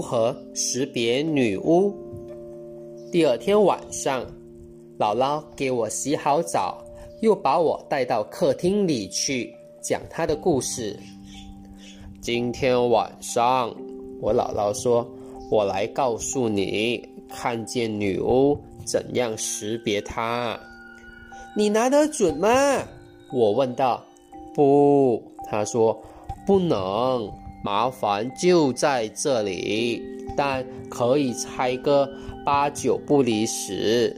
如何识别女巫。第二天晚上，姥姥给我洗好澡，又把我带到客厅里去讲她的故事。今天晚上，我姥姥说：“我来告诉你，看见女巫怎样识别她。”你拿得准吗？我问道。不，他说不能。麻烦就在这里，但可以猜个八九不离十。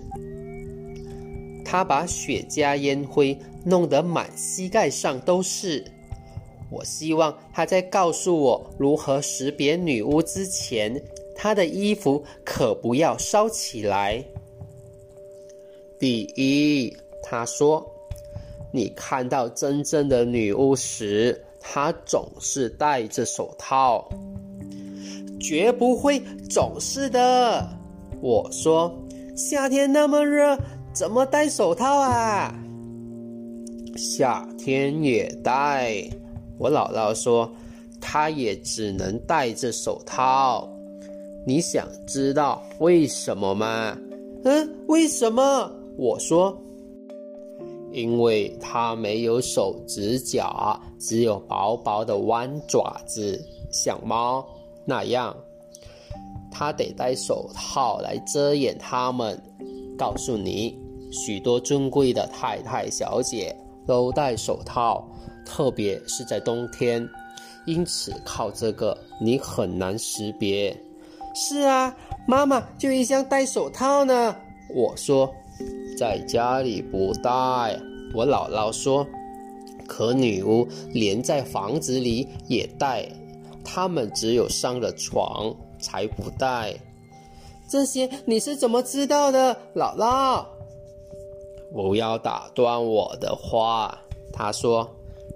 他把雪茄烟灰弄得满膝盖上都是。我希望他在告诉我如何识别女巫之前，他的衣服可不要烧起来。第一，他说。你看到真正的女巫时，他总是戴着手套，绝不会总是的。我说，夏天那么热，怎么戴手套啊？夏天也戴。我姥姥说，她也只能戴着手套。你想知道为什么吗？嗯，为什么？我说。因为它没有手指甲，只有薄薄的弯爪子，像猫那样。它得戴手套来遮掩它们。告诉你，许多尊贵的太太小姐都戴手套，特别是在冬天。因此，靠这个你很难识别。是啊，妈妈就一向戴手套呢。我说。在家里不戴，我姥姥说。可女巫连在房子里也戴，他们只有上了床才不戴。这些你是怎么知道的，姥姥？不要打断我的话，他说。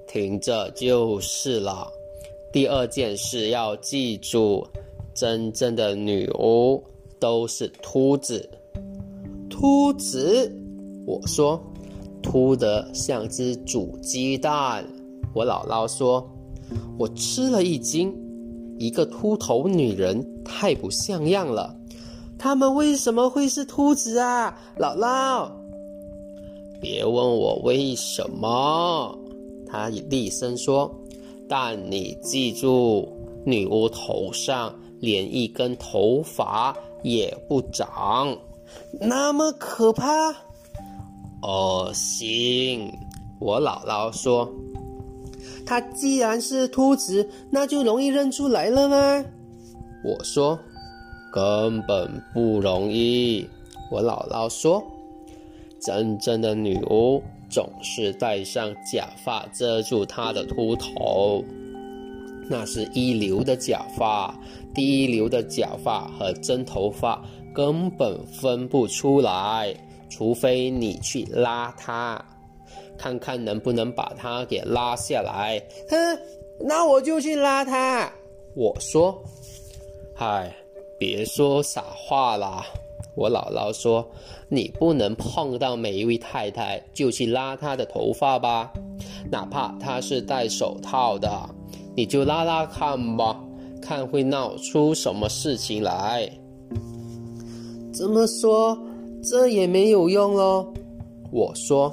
听着就是了。第二件事要记住，真正的女巫都是秃子。秃子，我说，秃得像只煮鸡蛋。我姥姥说，我吃了一惊，一个秃头女人太不像样了。他们为什么会是秃子啊，姥姥？别问我为什么，她厉声说。但你记住，女巫头上连一根头发也不长。那么可怕，恶心！我姥姥说：“它既然是秃子，那就容易认出来了吗？”我说：“根本不容易。”我姥姥说：“真正的女巫总是戴上假发遮住她的秃头，那是一流的假发，第一流的假发和真头发。”根本分不出来，除非你去拉它，看看能不能把它给拉下来。哼，那我就去拉它。我说：“嗨，别说傻话啦。”我姥姥说：“你不能碰到每一位太太就去拉她的头发吧，哪怕她是戴手套的，你就拉拉看吧，看会闹出什么事情来。”这么说，这也没有用喽。我说，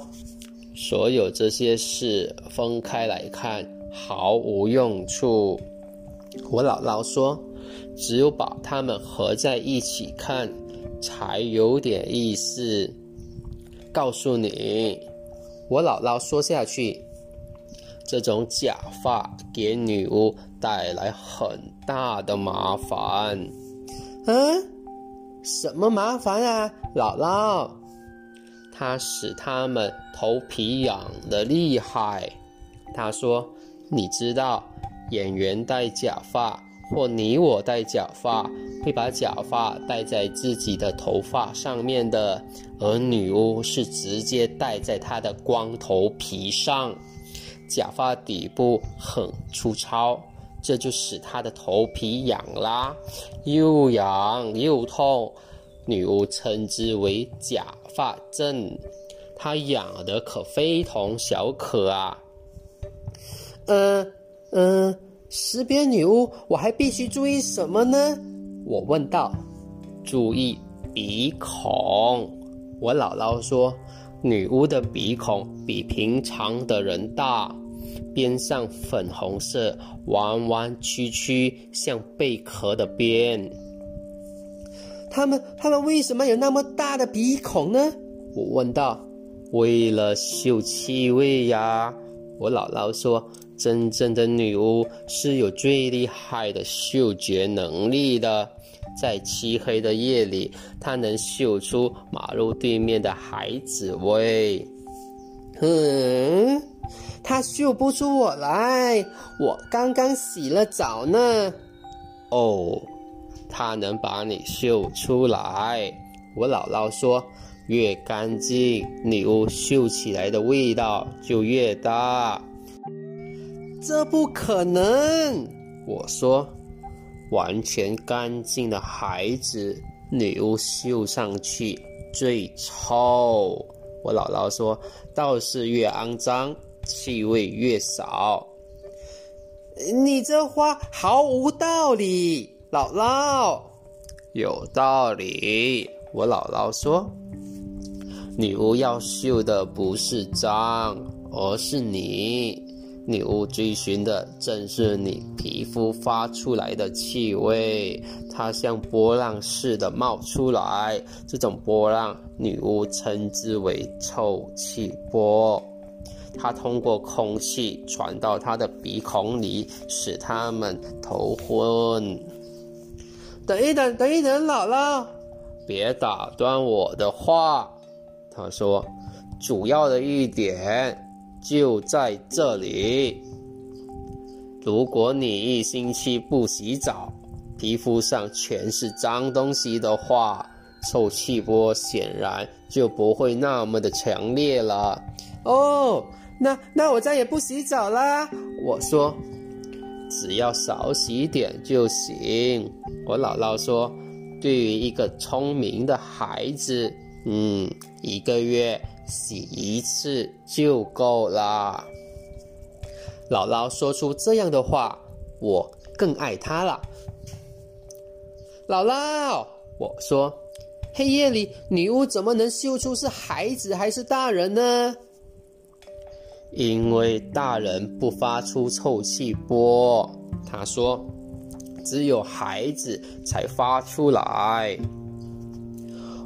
所有这些事分开来看毫无用处。我姥姥说，只有把它们合在一起看才有点意思。告诉你，我姥姥说下去，这种假发给女巫带来很大的麻烦。嗯。什么麻烦啊，姥姥？它使他们头皮痒的厉害。他说：“你知道，演员戴假发，或你我戴假发，会把假发戴在自己的头发上面的，而女巫是直接戴在她的光头皮上。假发底部很粗糙。”这就使他的头皮痒啦，又痒又痛，女巫称之为假发症。她痒的可非同小可啊。嗯嗯，识别女巫，我还必须注意什么呢？我问道。注意鼻孔。我姥姥说，女巫的鼻孔比平常的人大，边上粉红色，弯弯曲曲，像贝壳的边。他们他们为什么有那么大的鼻孔呢？我问道。为了嗅气味呀。我姥姥说，真正的女巫是有最厉害的嗅觉能力的。在漆黑的夜里，她能嗅出马路对面的孩子味。嗯，他嗅不出我来，我刚刚洗了澡呢。哦，他能把你嗅出来。我姥姥说，越干净，女巫嗅起来的味道就越大。这不可能，我说。完全干净的孩子，女巫嗅上去最臭。我姥姥说，倒是越肮脏，气味越少。你这话毫无道理，姥姥。有道理，我姥姥说，女巫要嗅的不是脏，而是你。女巫追寻的正是你皮肤发出来的气味，它像波浪似的冒出来。这种波浪，女巫称之为臭气波。它通过空气传到它的鼻孔里，使他们头昏。等一等，等一等，姥姥，别打断我的话。他说：“主要的一点。”就在这里。如果你一星期不洗澡，皮肤上全是脏东西的话，臭气波显然就不会那么的强烈了。哦，那那我再也不洗澡啦。我说，只要少洗点就行。我姥姥说，对于一个聪明的孩子，嗯，一个月。洗一次就够了。姥姥说出这样的话，我更爱她了。姥姥，我说，黑夜里女巫怎么能嗅出是孩子还是大人呢？因为大人不发出臭气波，他说，只有孩子才发出来。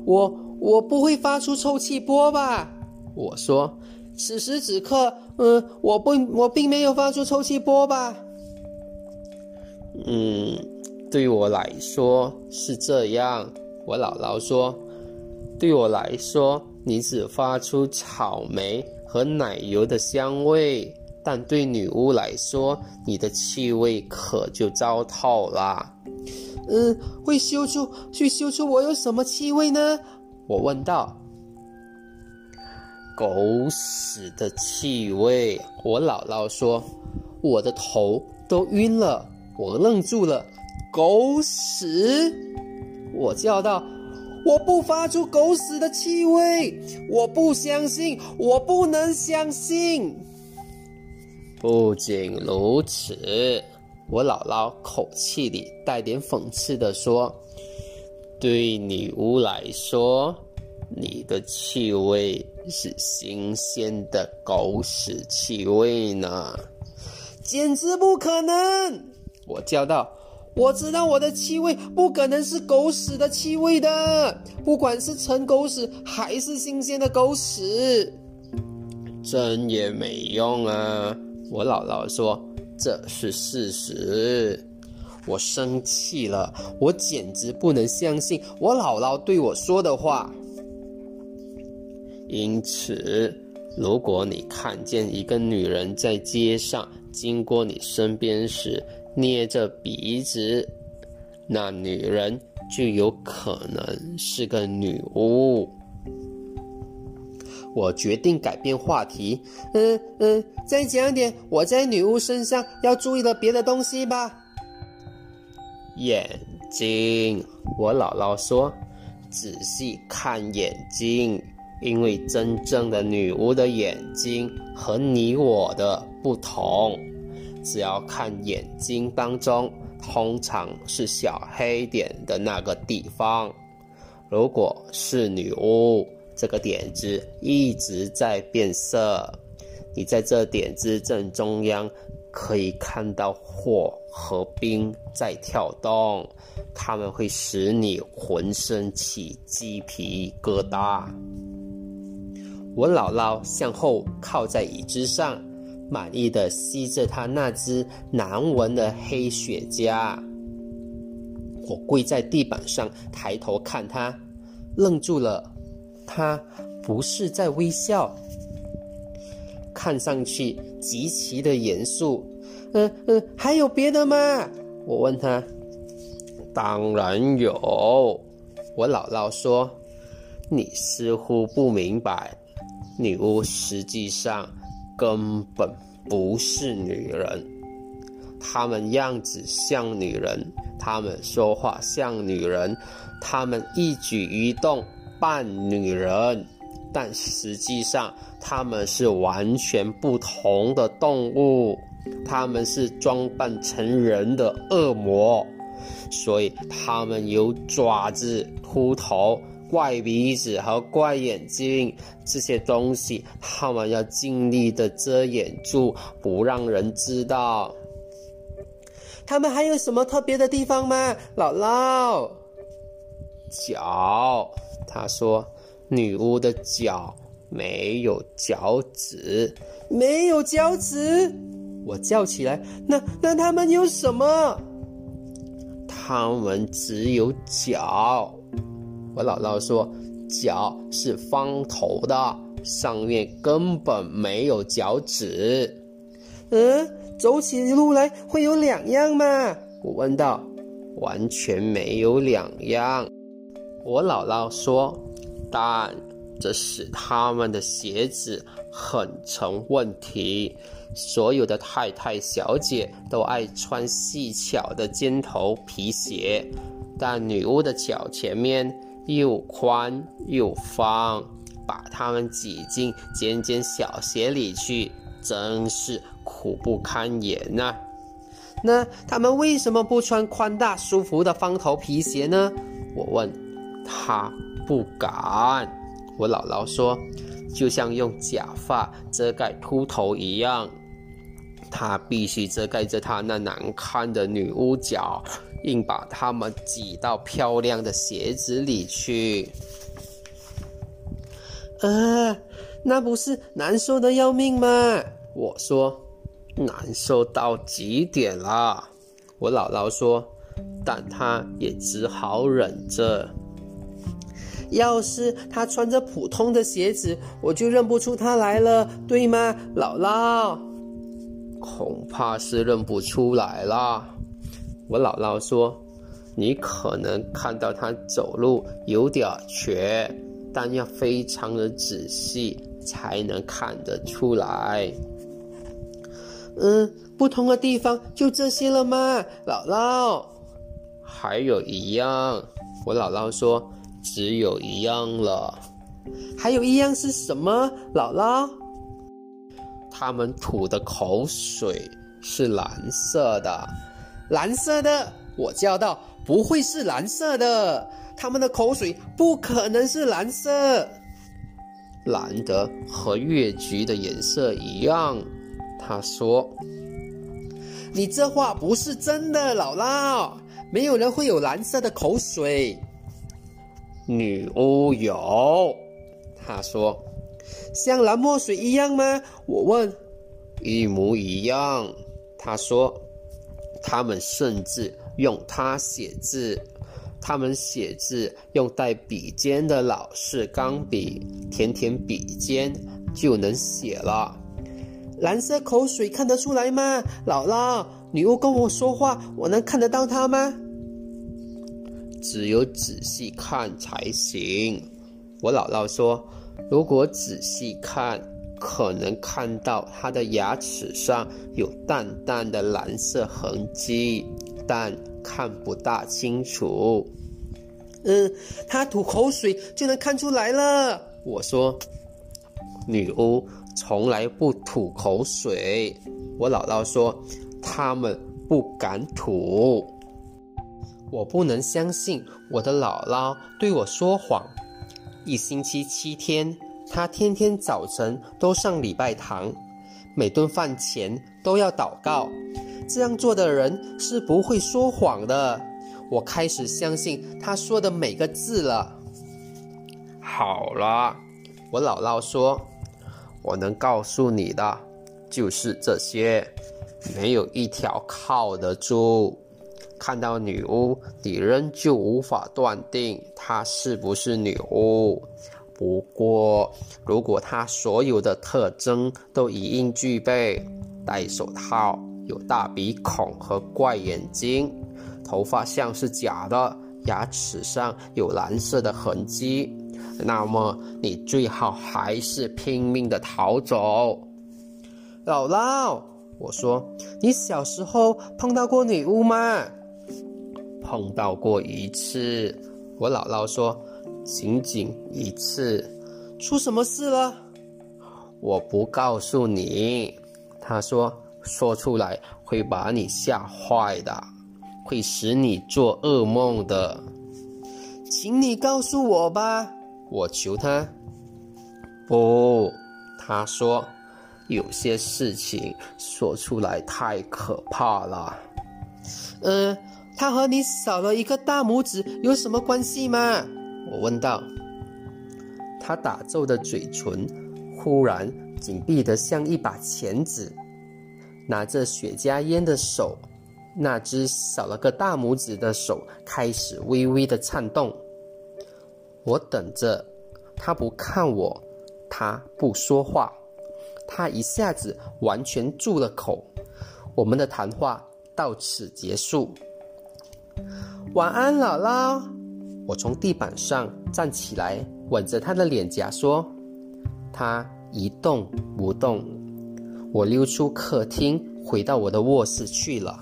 我。我不会发出臭气波吧？我说，此时此刻，嗯，我不，我并没有发出臭气波吧？嗯，对我来说是这样。我姥姥说，对我来说，你只发出草莓和奶油的香味，但对女巫来说，你的气味可就糟透了。嗯，会嗅出，去嗅出我有什么气味呢？我问道：“狗屎的气味。”我姥姥说：“我的头都晕了。”我愣住了。狗屎！我叫道：“我不发出狗屎的气味！我不相信！我不能相信！”不仅如此，我姥姥口气里带点讽刺的说。对女巫来说，你的气味是新鲜的狗屎气味呢，简直不可能！我叫道：“我知道我的气味不可能是狗屎的气味的，不管是陈狗屎还是新鲜的狗屎，真也没用啊！”我姥姥说：“这是事实。”我生气了，我简直不能相信我姥姥对我说的话。因此，如果你看见一个女人在街上经过你身边时捏着鼻子，那女人就有可能是个女巫。我决定改变话题，嗯嗯，再讲点我在女巫身上要注意的别的东西吧。眼睛，我姥姥说：“仔细看眼睛，因为真正的女巫的眼睛和你我的不同。只要看眼睛当中通常是小黑点的那个地方。如果是女巫，这个点子一直在变色。你在这点子正中央，可以看到火和冰在跳动，它们会使你浑身起鸡皮疙瘩。我姥姥向后靠在椅子上，满意的吸着她那只难闻的黑雪茄。我跪在地板上，抬头看她，愣住了。她不是在微笑。看上去极其的严肃。嗯嗯，还有别的吗？我问他。当然有。我姥姥说：“你似乎不明白，女巫实际上根本不是女人。她们样子像女人，她们说话像女人，她们一举一动扮女人。”但实际上，他们是完全不同的动物，他们是装扮成人的恶魔，所以他们有爪子、秃头、怪鼻子和怪眼睛这些东西，他们要尽力的遮掩住，不让人知道。他们还有什么特别的地方吗？姥姥，脚，他说。女巫的脚没有脚趾，没有脚趾！我叫起来。那那他们有什么？他们只有脚。我姥姥说，脚是方头的，上面根本没有脚趾。嗯，走起路来会有两样吗？我问道。完全没有两样。我姥姥说。但这使他们的鞋子很成问题。所有的太太小姐都爱穿细巧的尖头皮鞋，但女巫的脚前面又宽又方，把它们挤进尖尖小鞋里去，真是苦不堪言呐。那他们为什么不穿宽大舒服的方头皮鞋呢？我问他。不敢，我姥姥说，就像用假发遮盖秃头一样，她必须遮盖着她那难看的女巫脚，硬把它们挤到漂亮的鞋子里去。呃，那不是难受的要命吗？我说，难受到极点了。我姥姥说，但她也只好忍着。要是她穿着普通的鞋子，我就认不出她来了，对吗，姥姥？恐怕是认不出来了。我姥姥说：“你可能看到他走路有点瘸，但要非常的仔细才能看得出来。”嗯，不同的地方就这些了吗，姥姥？还有一样，我姥姥说。只有一样了，还有一样是什么？姥姥，他们吐的口水是蓝色的，蓝色的！我叫道：“不会是蓝色的，他们的口水不可能是蓝色，蓝的和月菊的颜色一样。”他说：“你这话不是真的，姥姥，没有人会有蓝色的口水。”女巫有，他说：“像蓝墨水一样吗？”我问。“一模一样。”他说。他们甚至用它写字，他们写字用带笔尖的老式钢笔，舔舔笔尖就能写了。蓝色口水看得出来吗？姥姥，女巫跟我说话，我能看得到她吗？只有仔细看才行。我姥姥说，如果仔细看，可能看到他的牙齿上有淡淡的蓝色痕迹，但看不大清楚。嗯，他吐口水就能看出来了。我说，女巫从来不吐口水。我姥姥说，他们不敢吐。我不能相信我的姥姥对我说谎。一星期七天，他天天早晨都上礼拜堂，每顿饭前都要祷告。这样做的人是不会说谎的。我开始相信他说的每个字了。好了，我姥姥说，我能告诉你的就是这些，没有一条靠得住。看到女巫，你仍旧无法断定她是不是女巫。不过，如果她所有的特征都一应具备，戴手套、有大鼻孔和怪眼睛，头发像是假的，牙齿上有蓝色的痕迹，那么你最好还是拼命的逃走。姥姥，我说，你小时候碰到过女巫吗？碰到过一次，我姥姥说，仅仅一次。出什么事了？我不告诉你。她说，说出来会把你吓坏的，会使你做噩梦的。请你告诉我吧，我求她。不，她说，有些事情说出来太可怕了。嗯。他和你少了一个大拇指有什么关系吗？我问道。他打皱的嘴唇忽然紧闭得像一把钳子，拿着雪茄烟的手，那只少了个大拇指的手开始微微的颤动。我等着，他不看我，他不说话，他一下子完全住了口。我们的谈话到此结束。晚安，姥姥。我从地板上站起来，吻着她的脸颊说：“她一动不动。”我溜出客厅，回到我的卧室去了。